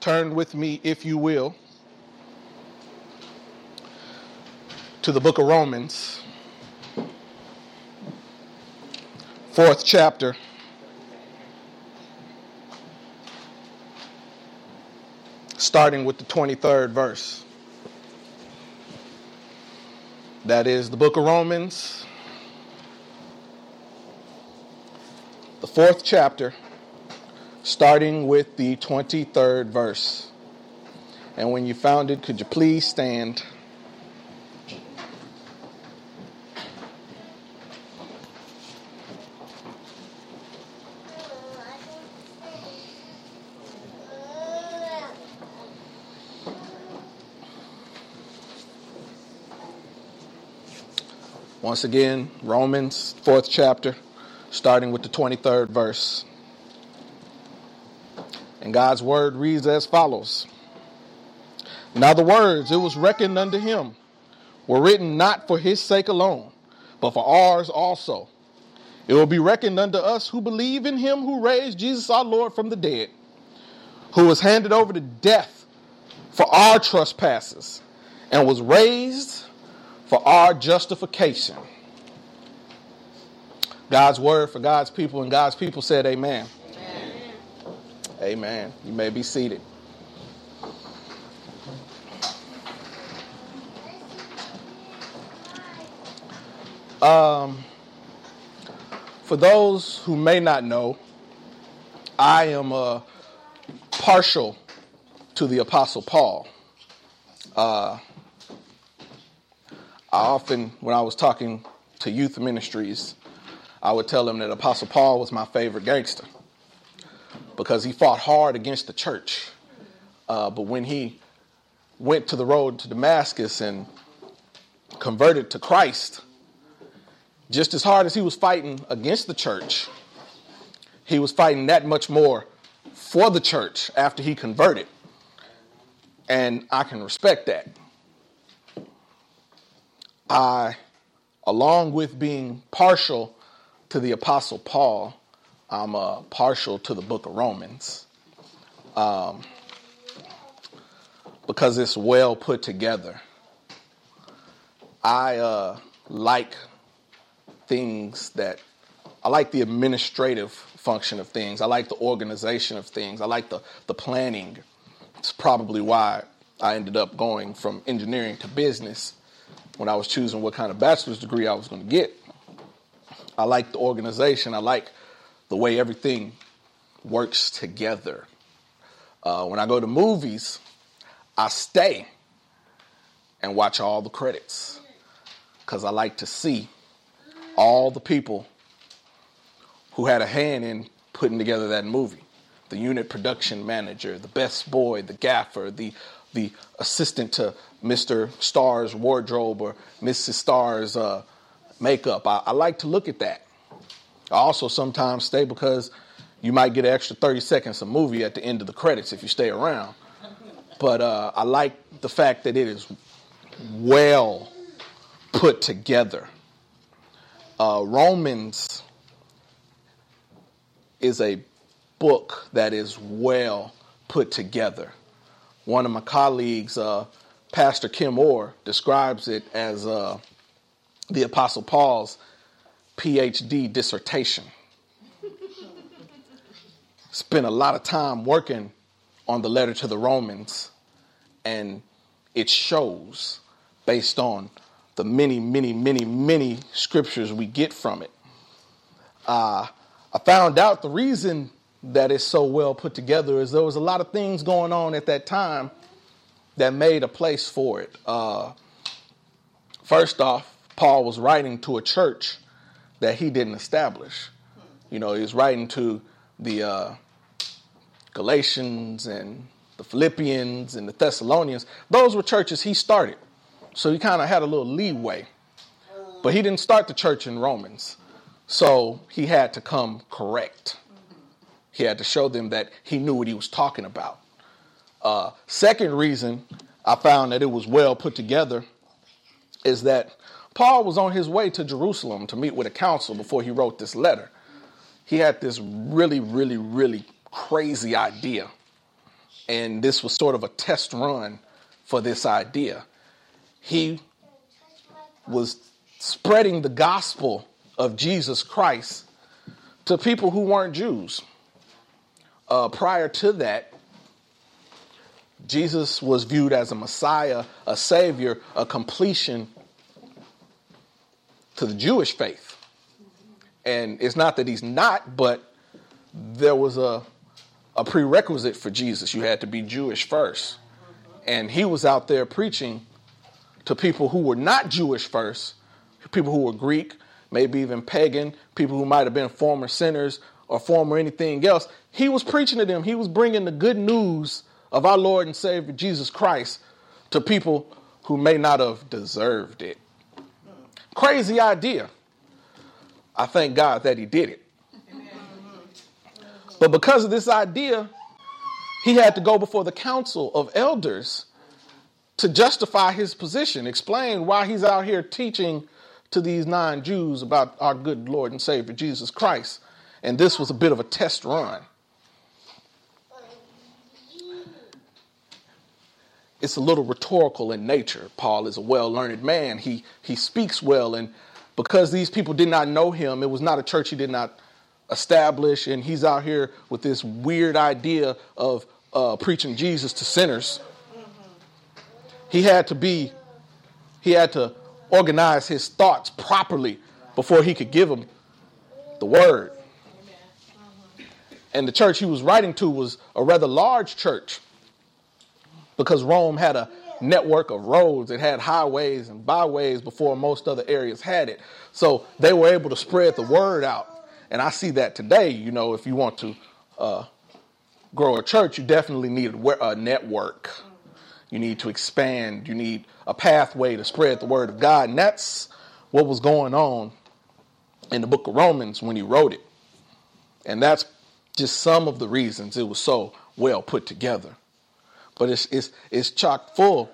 turn with me, if you will, to the book of Romans, fourth chapter. Starting with the 23rd verse. That is the book of Romans, the fourth chapter, starting with the 23rd verse. And when you found it, could you please stand? Once again, Romans, fourth chapter, starting with the 23rd verse. And God's word reads as follows Now the words, it was reckoned unto him, were written not for his sake alone, but for ours also. It will be reckoned unto us who believe in him who raised Jesus our Lord from the dead, who was handed over to death for our trespasses, and was raised for our justification. God's word for God's people, and God's people said, Amen. Amen. You may be seated. Um, for those who may not know, I am uh, partial to the Apostle Paul. Uh, I often, when I was talking to youth ministries, I would tell them that Apostle Paul was my favorite gangster because he fought hard against the church. Uh, but when he went to the road to Damascus and converted to Christ, just as hard as he was fighting against the church, he was fighting that much more for the church after he converted. And I can respect that. I, along with being partial to the Apostle Paul, I'm uh, partial to the book of Romans um, because it's well put together. I uh, like things that, I like the administrative function of things. I like the organization of things. I like the, the planning. It's probably why I ended up going from engineering to business when I was choosing what kind of bachelor's degree I was going to get. I like the organization. I like the way everything works together. Uh, when I go to movies, I stay and watch all the credits because I like to see all the people who had a hand in putting together that movie the unit production manager, the best boy, the gaffer, the the assistant to Mr. Starr's wardrobe or Mrs. Starr's uh, makeup. I, I like to look at that. I also sometimes stay because you might get an extra 30 seconds of movie at the end of the credits if you stay around. But uh, I like the fact that it is well put together. Uh, Romans is a book that is well put together one of my colleagues, uh, Pastor Kim Orr, describes it as uh, the Apostle Paul's PhD dissertation. Spent a lot of time working on the letter to the Romans, and it shows based on the many, many, many, many scriptures we get from it. Uh, I found out the reason that it's so well put together is there was a lot of things going on at that time that made a place for it. Uh, first off, Paul was writing to a church that he didn't establish. You know, he was writing to the uh, Galatians and the Philippians and the Thessalonians. Those were churches he started. So he kind of had a little leeway. But he didn't start the church in Romans. So he had to come correct. He had to show them that he knew what he was talking about. Uh, second reason I found that it was well put together is that Paul was on his way to Jerusalem to meet with a council before he wrote this letter. He had this really, really, really crazy idea and this was sort of a test run for this idea. He was spreading the gospel of Jesus Christ to people who weren't Jews. Uh, prior to that, Jesus was viewed as a Messiah, a Savior, a completion to the Jewish faith. And it's not that he's not, but there was a, a prerequisite for Jesus. You had to be Jewish first. And he was out there preaching to people who were not Jewish first, people who were Greek, maybe even pagan, people who might have been former sinners or former anything else. He was preaching to them. He was bringing the good news of our Lord and Savior Jesus Christ to people who may not have deserved it. Crazy idea. I thank God that he did it. But because of this idea, he had to go before the council of elders to justify his position, explain why he's out here teaching to these non Jews about our good Lord and Savior Jesus Christ. And this was a bit of a test run. It's a little rhetorical in nature. Paul is a well learned man. He, he speaks well. And because these people did not know him, it was not a church he did not establish. And he's out here with this weird idea of uh, preaching Jesus to sinners he had to be, he had to organize his thoughts properly before he could give them the word. And the church he was writing to was a rather large church because Rome had a network of roads. It had highways and byways before most other areas had it. So they were able to spread the word out. And I see that today, you know, if you want to uh, grow a church, you definitely need a network. You need to expand. You need a pathway to spread the word of God. And that's what was going on in the book of Romans when he wrote it. And that's just some of the reasons it was so well put together. But it's, it's, it's chock full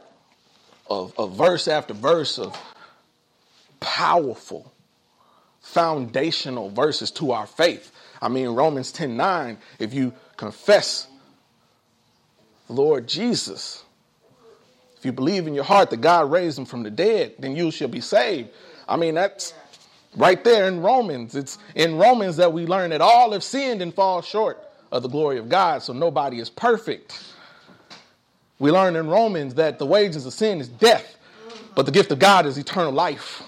of, of verse after verse of powerful, foundational verses to our faith. I mean, Romans 10 9, if you confess Lord Jesus if you believe in your heart that God raised him from the dead, then you shall be saved. I mean, that's right there in Romans. It's in Romans that we learn that all have sinned and fall short of the glory of God, so nobody is perfect. We learn in Romans that the wages of sin is death, but the gift of God is eternal life.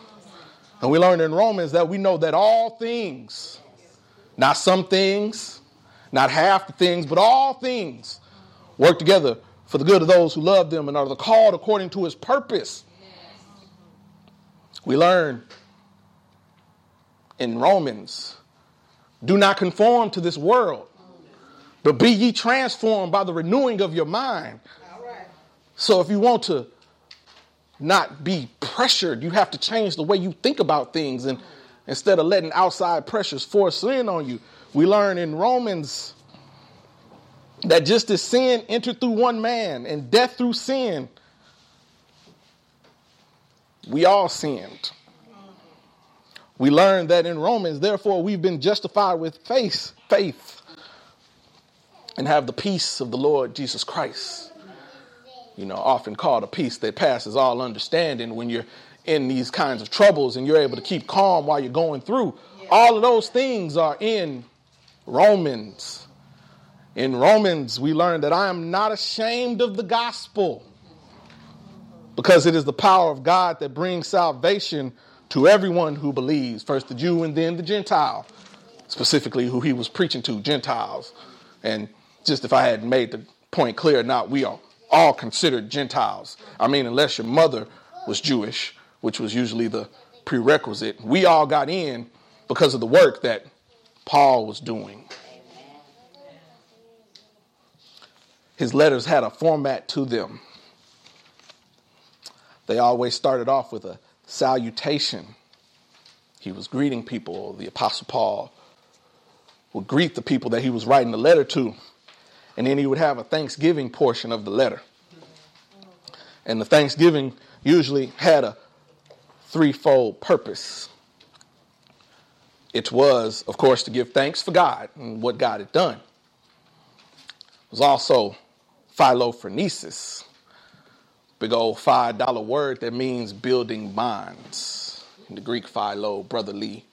And we learn in Romans that we know that all things, not some things, not half the things, but all things work together for the good of those who love them and are the called according to his purpose. We learn in Romans do not conform to this world, but be ye transformed by the renewing of your mind. So if you want to not be pressured, you have to change the way you think about things and instead of letting outside pressures force in on you. We learn in Romans that just as sin entered through one man and death through sin, we all sinned. We learn that in Romans, therefore, we've been justified with faith, faith, and have the peace of the Lord Jesus Christ. You know, often called a peace that passes all understanding when you're in these kinds of troubles and you're able to keep calm while you're going through. All of those things are in Romans. In Romans, we learn that I am not ashamed of the gospel because it is the power of God that brings salvation to everyone who believes, first the Jew and then the Gentile, specifically who he was preaching to, Gentiles. And just if I hadn't made the point clear not, we are all considered Gentiles. I mean, unless your mother was Jewish, which was usually the prerequisite, we all got in because of the work that Paul was doing. his letters had a format to them. They always started off with a salutation. He was greeting people. The Apostle Paul would greet the people that he was writing the letter to. And then he would have a Thanksgiving portion of the letter. And the Thanksgiving usually had a threefold purpose. It was, of course, to give thanks for God and what God had done. It was also philophronesis. Big old $5 word that means building bonds. In the Greek philo, brotherly.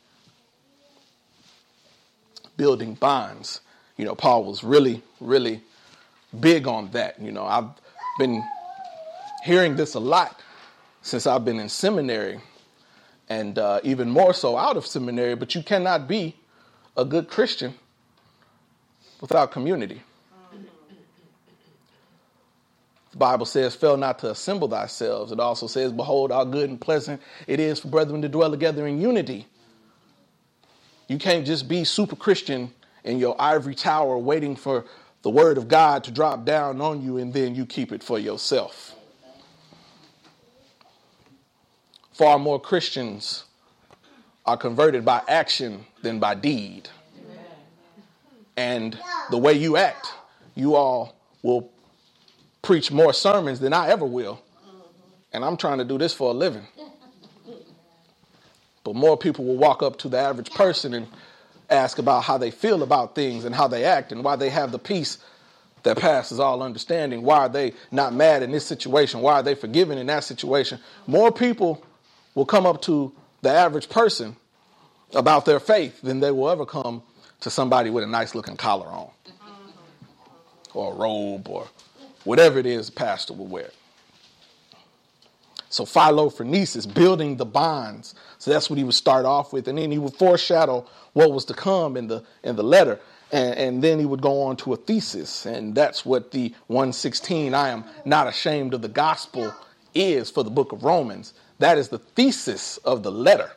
Building bonds. You know, Paul was really, really big on that. You know, I've been hearing this a lot since I've been in seminary and uh, even more so out of seminary, but you cannot be a good Christian without community. The Bible says, Fail not to assemble thyself. It also says, Behold, how good and pleasant it is for brethren to dwell together in unity. You can't just be super Christian in your ivory tower waiting for the word of God to drop down on you and then you keep it for yourself. Far more Christians are converted by action than by deed. And the way you act, you all will preach more sermons than I ever will. And I'm trying to do this for a living. But more people will walk up to the average person and ask about how they feel about things and how they act and why they have the peace that passes all understanding. Why are they not mad in this situation? Why are they forgiven in that situation? More people will come up to the average person about their faith than they will ever come to somebody with a nice looking collar on or a robe or whatever it is a pastor will wear. So philophronesis, building the bonds. So that's what he would start off with, and then he would foreshadow what was to come in the in the letter, and, and then he would go on to a thesis, and that's what the 116. I am not ashamed of the gospel is for the book of Romans. That is the thesis of the letter.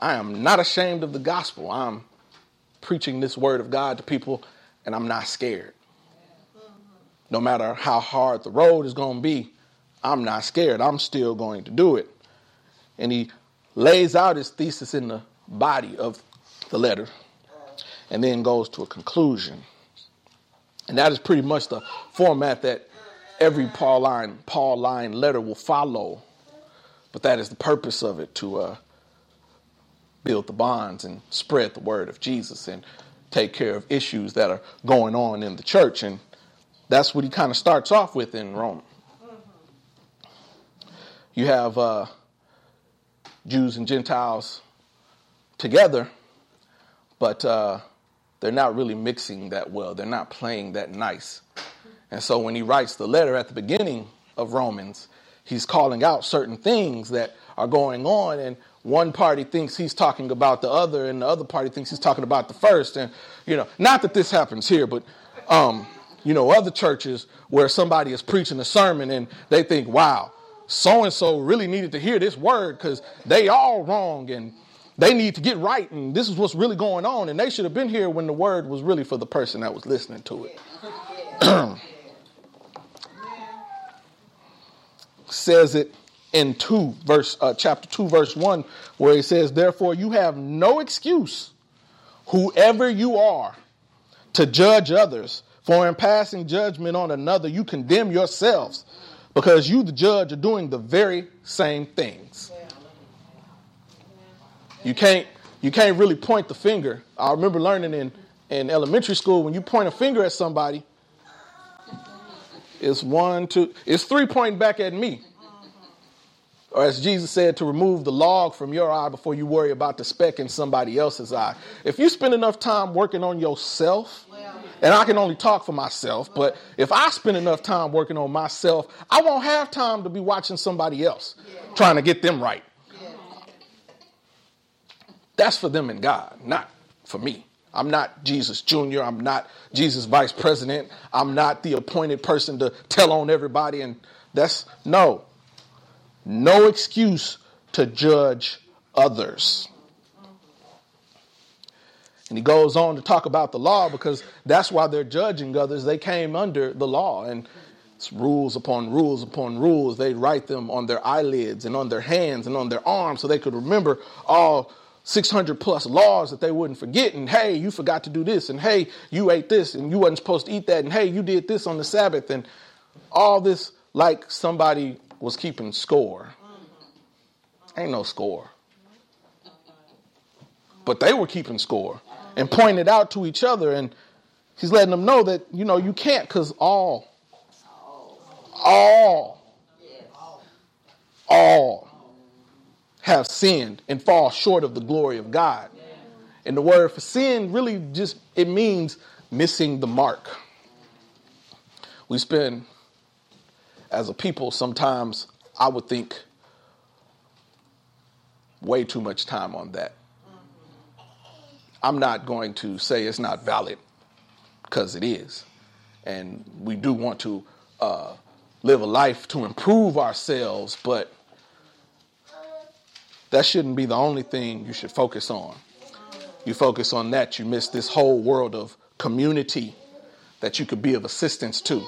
I am not ashamed of the gospel. I'm preaching this word of God to people, and I'm not scared no matter how hard the road is going to be, I'm not scared. I'm still going to do it. And he lays out his thesis in the body of the letter and then goes to a conclusion. And that is pretty much the format that every Pauline, Pauline letter will follow. But that is the purpose of it to uh, build the bonds and spread the word of Jesus and take care of issues that are going on in the church. And that's what he kind of starts off with in Rome. You have uh, Jews and Gentiles together, but uh, they're not really mixing that well. They're not playing that nice. And so when he writes the letter at the beginning of Romans, he's calling out certain things that are going on and one party thinks he's talking about the other and the other party thinks he's talking about the first and you know not that this happens here but um, you know, other churches where somebody is preaching a sermon and they think, wow, so and so really needed to hear this word because they all wrong and they need to get right and this is what's really going on. And they should have been here when the word was really for the person that was listening to it. Says it in 2 verse uh, chapter 2 verse 1 where he says therefore you have no excuse whoever you are to judge others. For in passing judgment on another, you condemn yourselves because you, the judge, are doing the very same things. You can't, you can't really point the finger. I remember learning in, in elementary school when you point a finger at somebody, it's one, two, it's three pointing back at me. Or as Jesus said, to remove the log from your eye before you worry about the speck in somebody else's eye. If you spend enough time working on yourself, and I can only talk for myself, but if I spend enough time working on myself, I won't have time to be watching somebody else trying to get them right. That's for them and God, not for me. I'm not Jesus Jr., I'm not Jesus Vice President, I'm not the appointed person to tell on everybody. And that's no, no excuse to judge others. And he goes on to talk about the law because that's why they're judging others. They came under the law and it's rules upon rules upon rules. They write them on their eyelids and on their hands and on their arms so they could remember all 600 plus laws that they wouldn't forget. And hey, you forgot to do this. And hey, you ate this and you wasn't supposed to eat that. And hey, you did this on the Sabbath. And all this like somebody was keeping score. Ain't no score. But they were keeping score and pointed out to each other. And he's letting them know that, you know, you can't because all all, all have sinned and fall short of the glory of God. And the word for sin really just it means missing the mark. We spend as a people sometimes I would think way too much time on that. I'm not going to say it's not valid because it is. And we do want to uh, live a life to improve ourselves, but that shouldn't be the only thing you should focus on. You focus on that, you miss this whole world of community that you could be of assistance to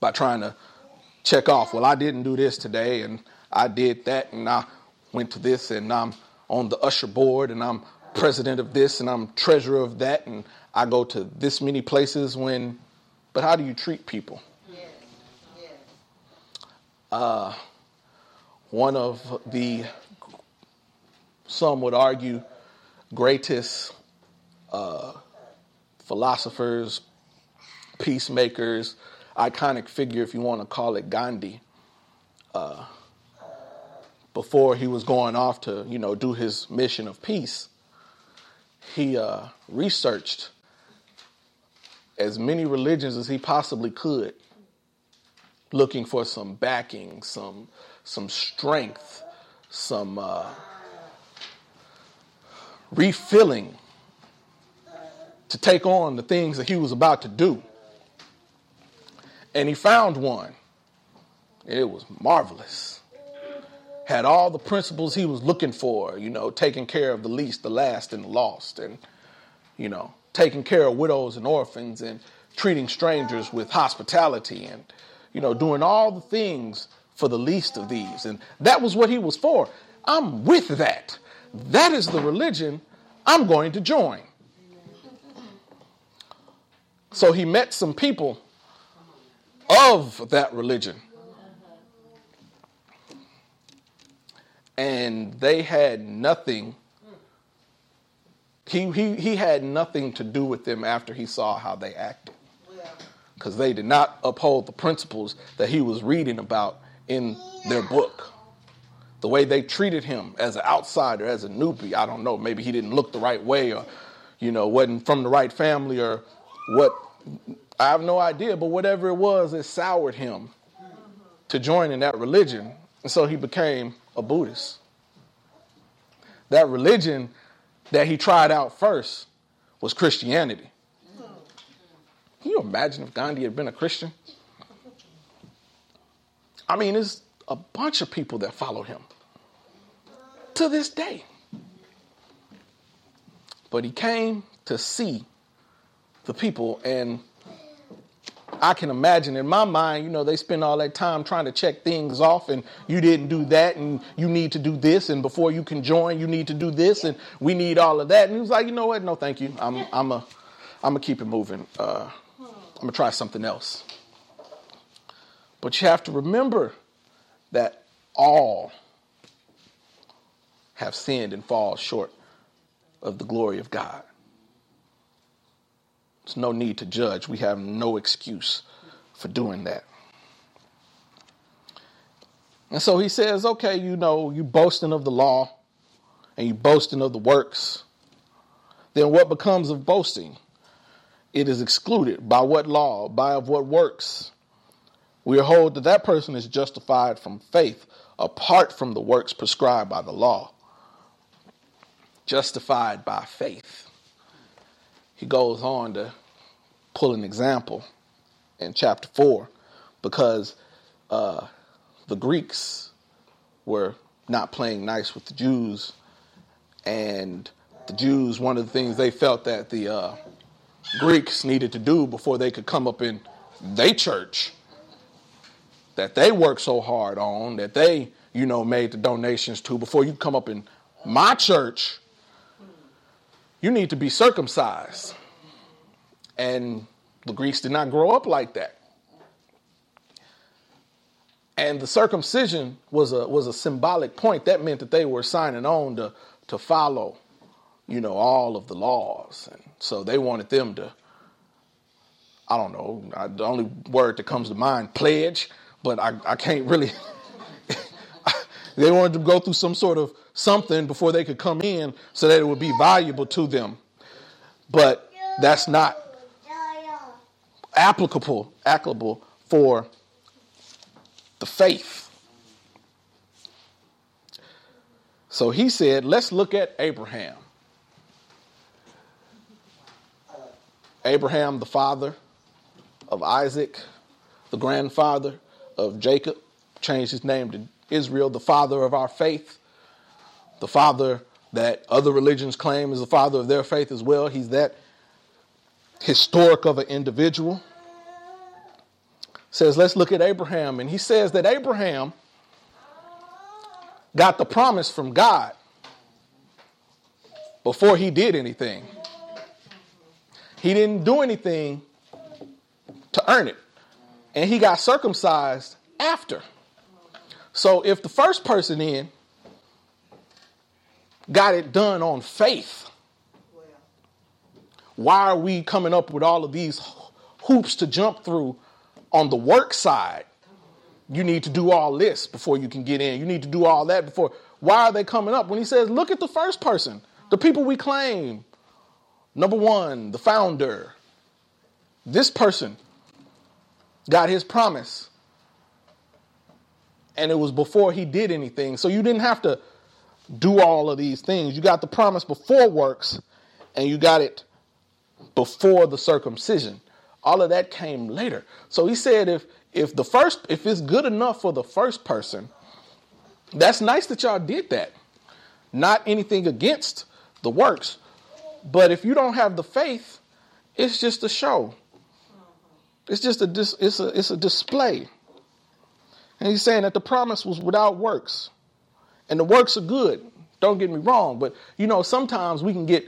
by trying to check off, well, I didn't do this today, and I did that, and I went to this, and I'm on the usher board, and I'm president of this, and I'm treasurer of that, and I go to this many places when, but how do you treat people? Uh, one of the, some would argue, greatest uh, philosophers, peacemakers, iconic figure, if you want to call it Gandhi, uh, before he was going off to, you know, do his mission of peace, he uh, researched as many religions as he possibly could, looking for some backing, some some strength, some uh, refilling to take on the things that he was about to do. And he found one. It was marvelous. Had all the principles he was looking for, you know, taking care of the least, the last, and the lost, and, you know, taking care of widows and orphans, and treating strangers with hospitality, and, you know, doing all the things for the least of these. And that was what he was for. I'm with that. That is the religion I'm going to join. So he met some people of that religion. And they had nothing. He, he, he had nothing to do with them after he saw how they acted. Because they did not uphold the principles that he was reading about in their book. The way they treated him as an outsider, as a newbie, I don't know. Maybe he didn't look the right way or, you know, wasn't from the right family or what. I have no idea, but whatever it was, it soured him to join in that religion. And so he became a Buddhist. That religion that he tried out first was Christianity. Can you imagine if Gandhi had been a Christian? I mean, there's a bunch of people that follow him to this day. But he came to see the people, and I can imagine in my mind, you know, they spend all that time trying to check things off, and you didn't do that, and you need to do this, and before you can join, you need to do this, and we need all of that. And he was like, you know what? No, thank you. I'm, I'm a, I'm gonna keep it moving. Uh, I'm gonna try something else. But you have to remember that all have sinned and fall short of the glory of God. There's no need to judge. We have no excuse for doing that. And so he says, okay, you know, you boasting of the law and you boasting of the works. Then what becomes of boasting? It is excluded. By what law? By of what works? we hold that that person is justified from faith apart from the works prescribed by the law. Justified by faith. He goes on to pull an example in chapter 4 because uh, the Greeks were not playing nice with the Jews, and the Jews, one of the things they felt that the uh, Greeks needed to do before they could come up in their church that they worked so hard on, that they, you know, made the donations to before you come up in my church, you need to be circumcised. And the Greeks did not grow up like that. And the circumcision was a was a symbolic point. That meant that they were signing on to to follow, you know, all of the laws. And so they wanted them to I don't know, the only word that comes to mind, pledge, but I, I can't really. they wanted to go through some sort of something before they could come in so that it would be valuable to them. But that's not applicable, applicable for the faith. So he said, let's look at Abraham. Abraham, the father of Isaac, the grandfather of Jacob, changed his name to Israel, the father of our faith, the father that other religions claim is the father of their faith as well. He's that historic of an individual. Says, let's look at Abraham. And he says that Abraham got the promise from God before he did anything. He didn't do anything to earn it. And he got circumcised after. So if the first person in got it done on faith, why are we coming up with all of these hoops to jump through on the work side? You need to do all this before you can get in. You need to do all that before. Why are they coming up? When he says, look at the first person, the people we claim, Number one, the founder. This person got his promise. And it was before he did anything. So you didn't have to do all of these things. You got the promise before works, and you got it before the circumcision. All of that came later. So he said if if the first if it's good enough for the first person, that's nice that y'all did that. Not anything against the works. But if you don't have the faith, it's just a show. It's just a dis, it's a it's a display. And he's saying that the promise was without works. And the works are good. Don't get me wrong, but you know, sometimes we can get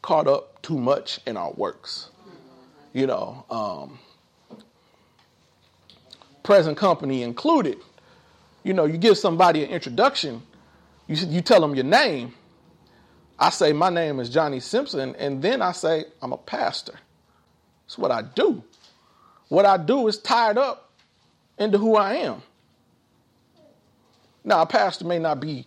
caught up too much in our works. You know, um, present company included. You know, you give somebody an introduction, you, you tell them your name, I say, My name is Johnny Simpson, and then I say, I'm a pastor. That's what I do. What I do is tied up into who I am. Now, a pastor may not be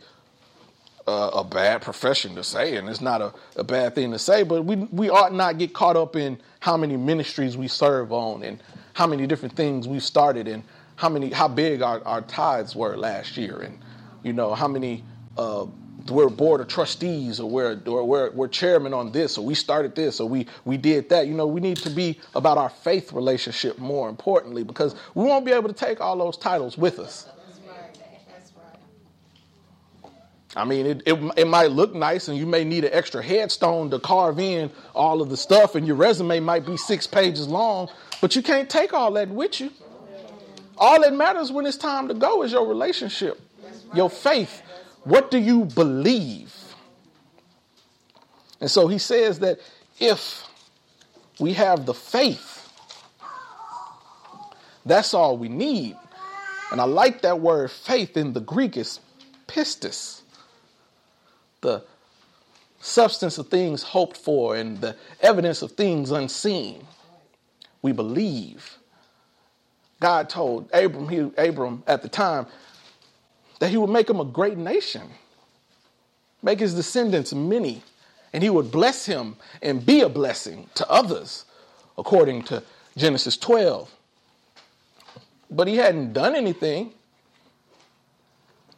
uh, a bad profession to say, and it's not a, a bad thing to say, but we, we ought not get caught up in how many ministries we serve on and how many different things we started and how many how big our, our tithes were last year and you know how many uh, we're board of trustees or we're or we're, we're chairman on this or we started this or we we did that. You know we need to be about our faith relationship more importantly because we won't be able to take all those titles with us I mean, it, it, it, might look nice, and you may need an extra headstone to carve in all of the stuff, and your resume might be six pages long, but you can't take all that with you. All that matters when it's time to go is your relationship, your faith, what do you believe? And so he says that if we have the faith, that's all we need. And I like that word faith in the Greek is pistis, the substance of things hoped for and the evidence of things unseen. We believe. God told Abram, he, Abram at the time, that he would make him a great nation, make his descendants many, and he would bless him and be a blessing to others, according to Genesis 12. But he hadn't done anything.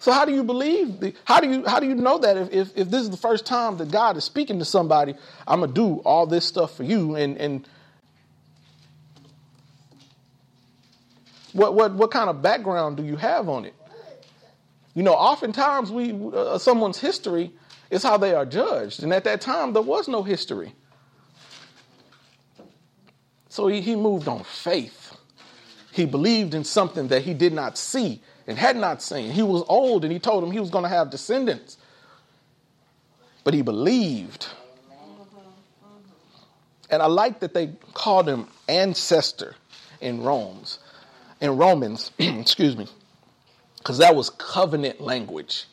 So how do you believe? The, how do you how do you know that if, if, if this is the first time that God is speaking to somebody, I'm gonna do all this stuff for you and and what what what kind of background do you have on it? You know, oftentimes we uh, someone's history is how they are judged, and at that time there was no history. So he, he moved on faith. He believed in something that he did not see and had not seen. He was old, and he told him he was going to have descendants, but he believed. And I like that they called him ancestor in Romans. In Romans, excuse me because that was covenant language,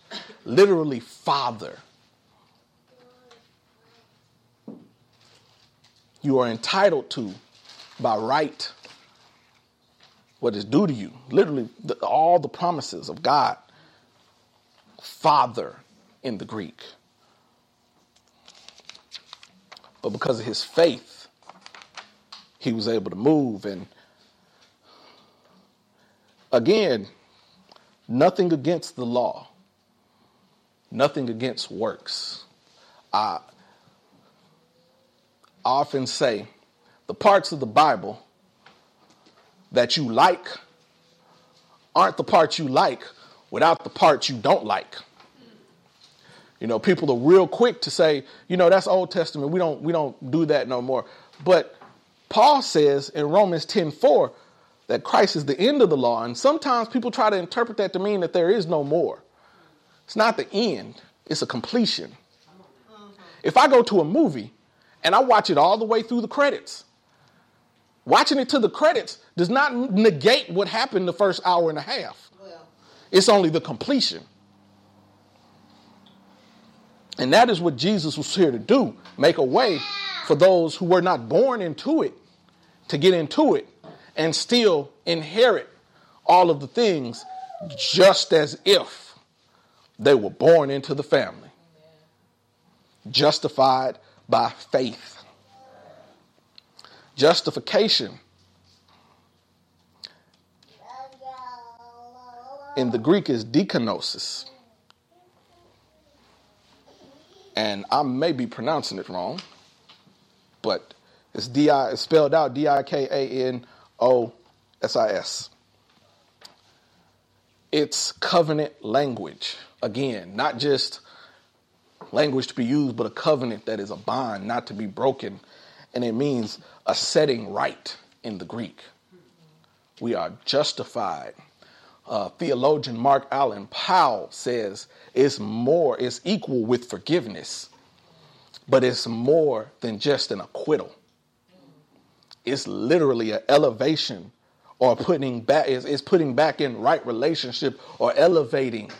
literally, father. You are entitled to by right what is due to you. Literally, the, all the promises of God, Father in the Greek. But because of his faith, he was able to move. And again, nothing against the law, nothing against works. I, I often say the parts of the Bible that you like aren't the parts you like without the parts you don't like. You know, people are real quick to say, you know, that's Old Testament. We don't we don't do that no more. But Paul says in Romans 10 4 that Christ is the end of the law. And sometimes people try to interpret that to mean that there is no more. It's not the end, it's a completion. If I go to a movie and I watch it all the way through the credits, watching it to the credits does not negate what happened the first hour and a half. It's only the completion. And that is what Jesus was here to do make a way for those who were not born into it to get into it and still inherit all of the things just as if they were born into the family, justified by faith. Justification in the Greek is dikanosis and I may be pronouncing it wrong, but it's D I it's spelled out D I K A N O S I S. It's covenant language. Again, not just language to be used, but a covenant that is a bond not to be broken. And it means a setting right in the Greek. We are justified uh, theologian Mark Allan Powell says it's more, it's equal with forgiveness, but it's more than just an acquittal. It's literally an elevation or putting back, it's, it's putting back in right relationship or elevating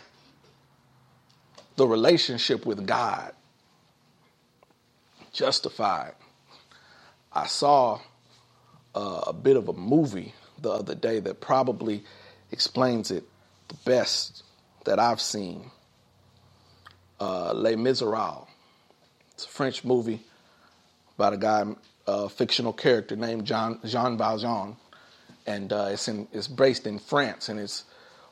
the relationship with God. Justified. I saw uh, a bit of a movie the other day that probably explains it the best that I've seen. Uh, Les Miserables. It's a French movie about a guy, a fictional character named John, Jean Valjean. And uh, it's, in, it's based in France, and it's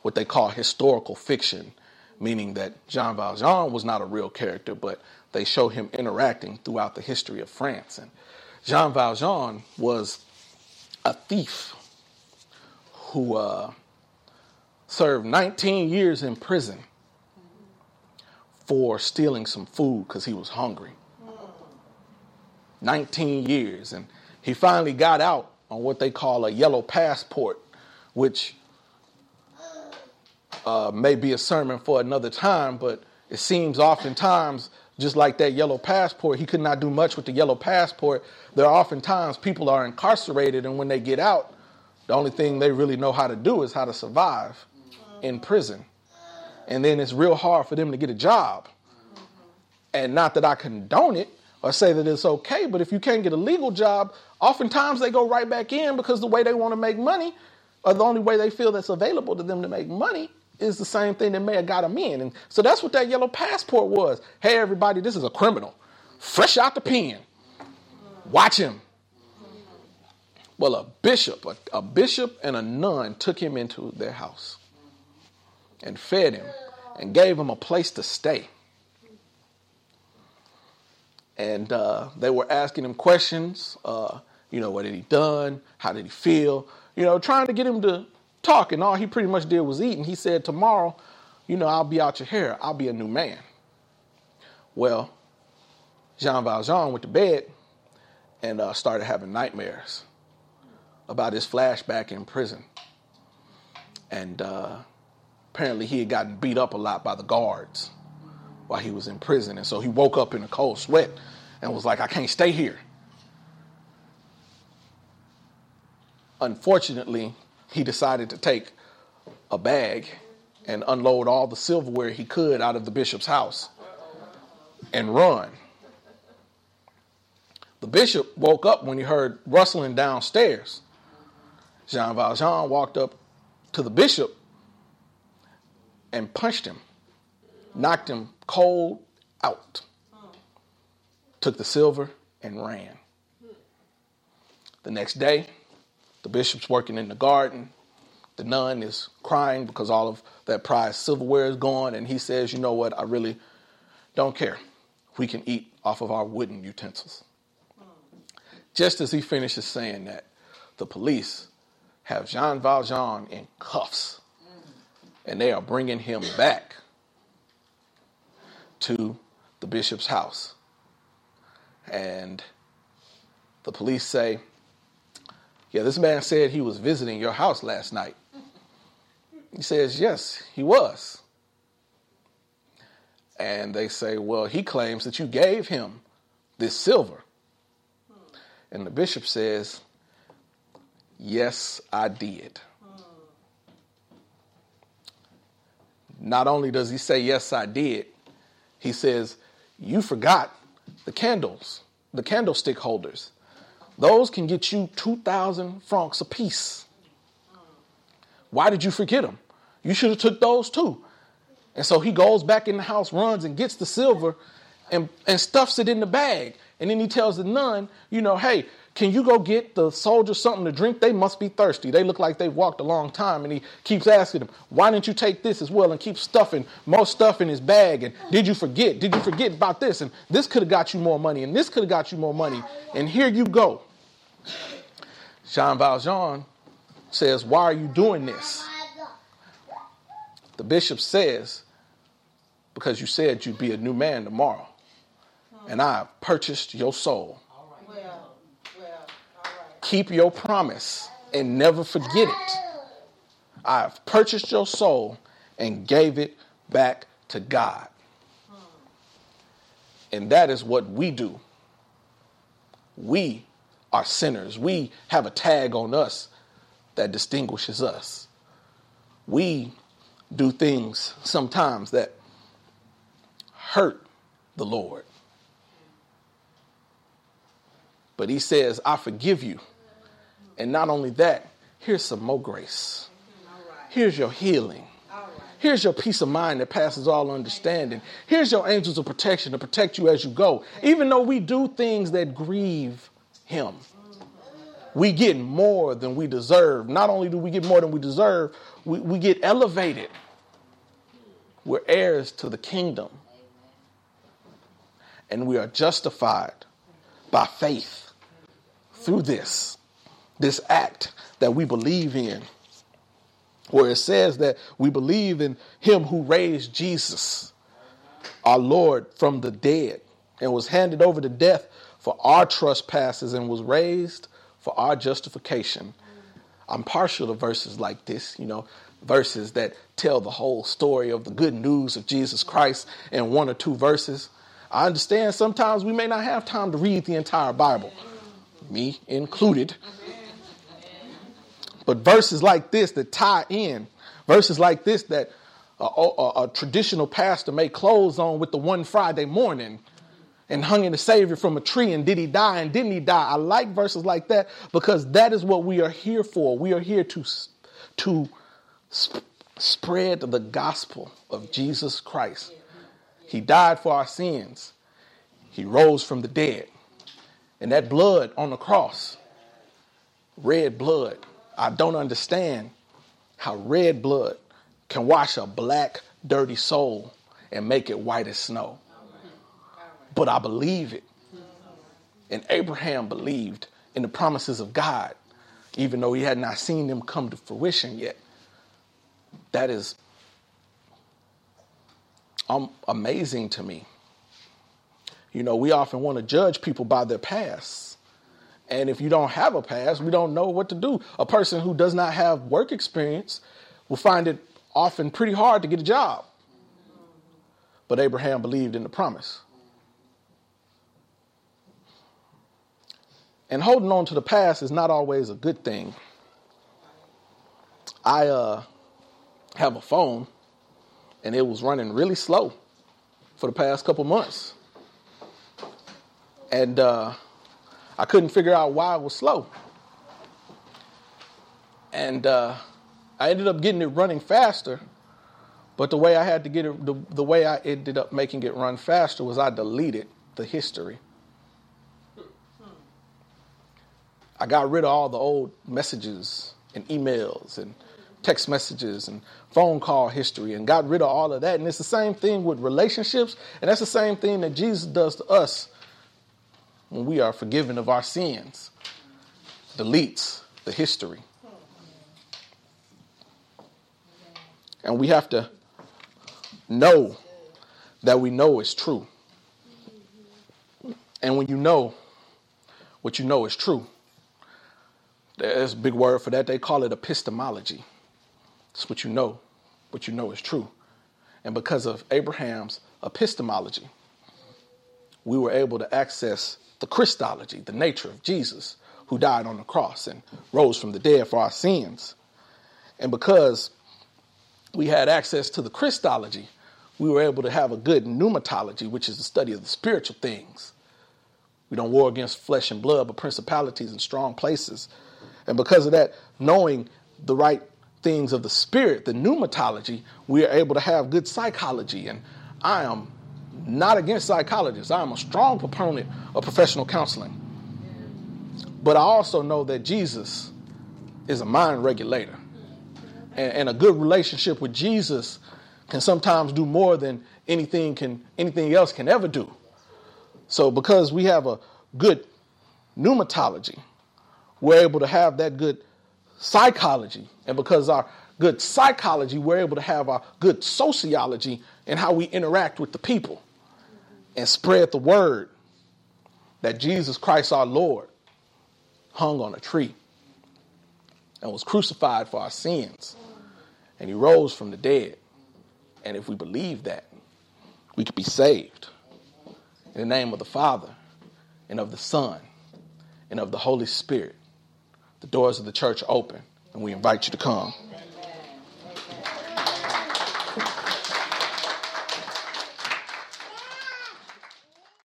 what they call historical fiction, meaning that Jean Valjean was not a real character, but they show him interacting throughout the history of France. And Jean Valjean was a thief who uh, served 19 years in prison for stealing some food because he was hungry. 19 years. And he finally got out on what they call a yellow passport, which uh, may be a sermon for another time, but it seems oftentimes, just like that yellow passport, he could not do much with the yellow passport. There are oftentimes people are incarcerated, and when they get out, the only thing they really know how to do is how to survive in prison. And then it's real hard for them to get a job. And not that I condone it or say that it's okay, but if you can't get a legal job, oftentimes they go right back in because the way they want to make money or the only way they feel that's available to them to make money is the same thing that may have got him in. And so that's what that yellow passport was. Hey, everybody, this is a criminal, fresh out the pen. Watch him. Well, a bishop, a, a bishop and a nun took him into their house and fed him and gave him a place to stay. And uh, they were asking him questions. Uh, you know, what had he done? How did he feel? You know, trying to get him to talk. And all he pretty much did was eat. And he said, Tomorrow, you know, I'll be out your hair. I'll be a new man. Well, Jean Valjean went to bed and uh, started having nightmares about his flashback in prison. And uh, apparently he had gotten beat up a lot by the guards while he was in prison. And so he woke up in a cold sweat and was like, I can't stay here. Unfortunately, he decided to take a bag and unload all the silverware he could out of the bishop's house and run. The bishop woke up when he heard rustling downstairs. Jean Valjean walked up to the bishop and punched him, knocked him cold out, took the silver and ran. The next day, the bishop's working in the garden. The nun is crying because all of that prized silverware is gone. And he says, You know what? I really don't care. We can eat off of our wooden utensils. Just as he finishes saying that, the police have Jean Valjean in cuffs and they are bringing him back to the bishop's house. And the police say, Yeah, this man said he was visiting your house last night. He says, Yes, he was. And they say, Well, he claims that you gave him this silver. And the bishop says, Yes, I did. Not only does he say, Yes, I did, he says, You forgot the candles, the candlestick holders. Those can get you 2,000 francs apiece. Why did you forget them? You should have took those too. And so he goes back in the house, runs and gets the silver and, and stuffs it in the bag. And then he tells the nun, you know, hey, can you go get the soldiers something to drink? They must be thirsty. They look like they've walked a long time. And he keeps asking them, why didn't you take this as well? And keep stuffing more stuff in his bag. And did you forget? Did you forget about this? And this could have got you more money. And this could have got you more money. And here you go. Jean Valjean says, Why are you doing this? The bishop says, Because you said you'd be a new man tomorrow. And I have purchased your soul. Keep your promise and never forget it. I have purchased your soul and gave it back to God. And that is what we do. We are sinners. We have a tag on us that distinguishes us. We do things sometimes that hurt the Lord. But he says, I forgive you. And not only that, here's some more grace. Here's your healing. Here's your peace of mind that passes all understanding. Here's your angels of protection to protect you as you go. Even though we do things that grieve him, we get more than we deserve. Not only do we get more than we deserve, we, we get elevated. We're heirs to the kingdom. And we are justified by faith through this, this act that we believe in, where it says that we believe in him who raised Jesus, our Lord, from the dead and was handed over to death for our trespasses and was raised for our justification. I'm partial to verses like this, you know, verses that tell the whole story of the good news of Jesus Christ in one or two verses. I understand sometimes we may not have time to read the entire Bible, me included. But verses like this that tie in, verses like this that a, a, a traditional pastor may close on with the one Friday morning and hung in the Savior from a tree, and did he die and didn't he die? I like verses like that because that is what we are here for. We are here to, to sp- spread the gospel of Jesus Christ. He died for our sins, he rose from the dead. And that blood on the cross, red blood, I don't understand how red blood can wash a black, dirty soul and make it white as snow but I believe it. And Abraham believed in the promises of God, even though he had not seen them come to fruition yet. That is um, amazing to me. You know, we often want to judge people by their past. And if you don't have a past, we don't know what to do. A person who does not have work experience will find it often pretty hard to get a job. But Abraham believed in the promise. And holding on to the past is not always a good thing. I uh, have a phone, and it was running really slow for the past couple months. And uh, I couldn't figure out why it was slow. And uh, I ended up getting it running faster. But the way I had to get it, the, the way I ended up making it run faster was I deleted the history. I got rid of all the old messages and emails and text messages and phone call history and got rid of all of that. And it's the same thing with relationships, and that's the same thing that Jesus does to us when we are forgiven of our sins. Deletes the history. And we have to know that we know is true. And when you know what you know is true, there's a big word for that. They call it epistemology. It's what you know, what you know is true. And because of Abraham's epistemology, we were able to access the Christology, the nature of Jesus, who died on the cross and rose from the dead for our sins. And because we had access to the Christology, we were able to have a good pneumatology, which is the study of the spiritual things. We don't war against flesh and blood, but principalities and strong places. And because of that, knowing the right things of the spirit, the pneumatology, we are able to have good psychology. And I am not against psychologists. I am a strong proponent of professional counseling. But I also know that Jesus is a mind regulator. And, and a good relationship with Jesus can sometimes do more than anything can anything else can ever do. So because we have a good pneumatology, we're able to have that good psychology. And because our good psychology, we're able to have our good sociology and how we interact with the people and spread the word that Jesus Christ our Lord hung on a tree and was crucified for our sins and he rose from the dead. And if we believe that, we could be saved. In the name of the Father and of the Son and of the Holy Spirit. The doors of the church open, and we invite you to come.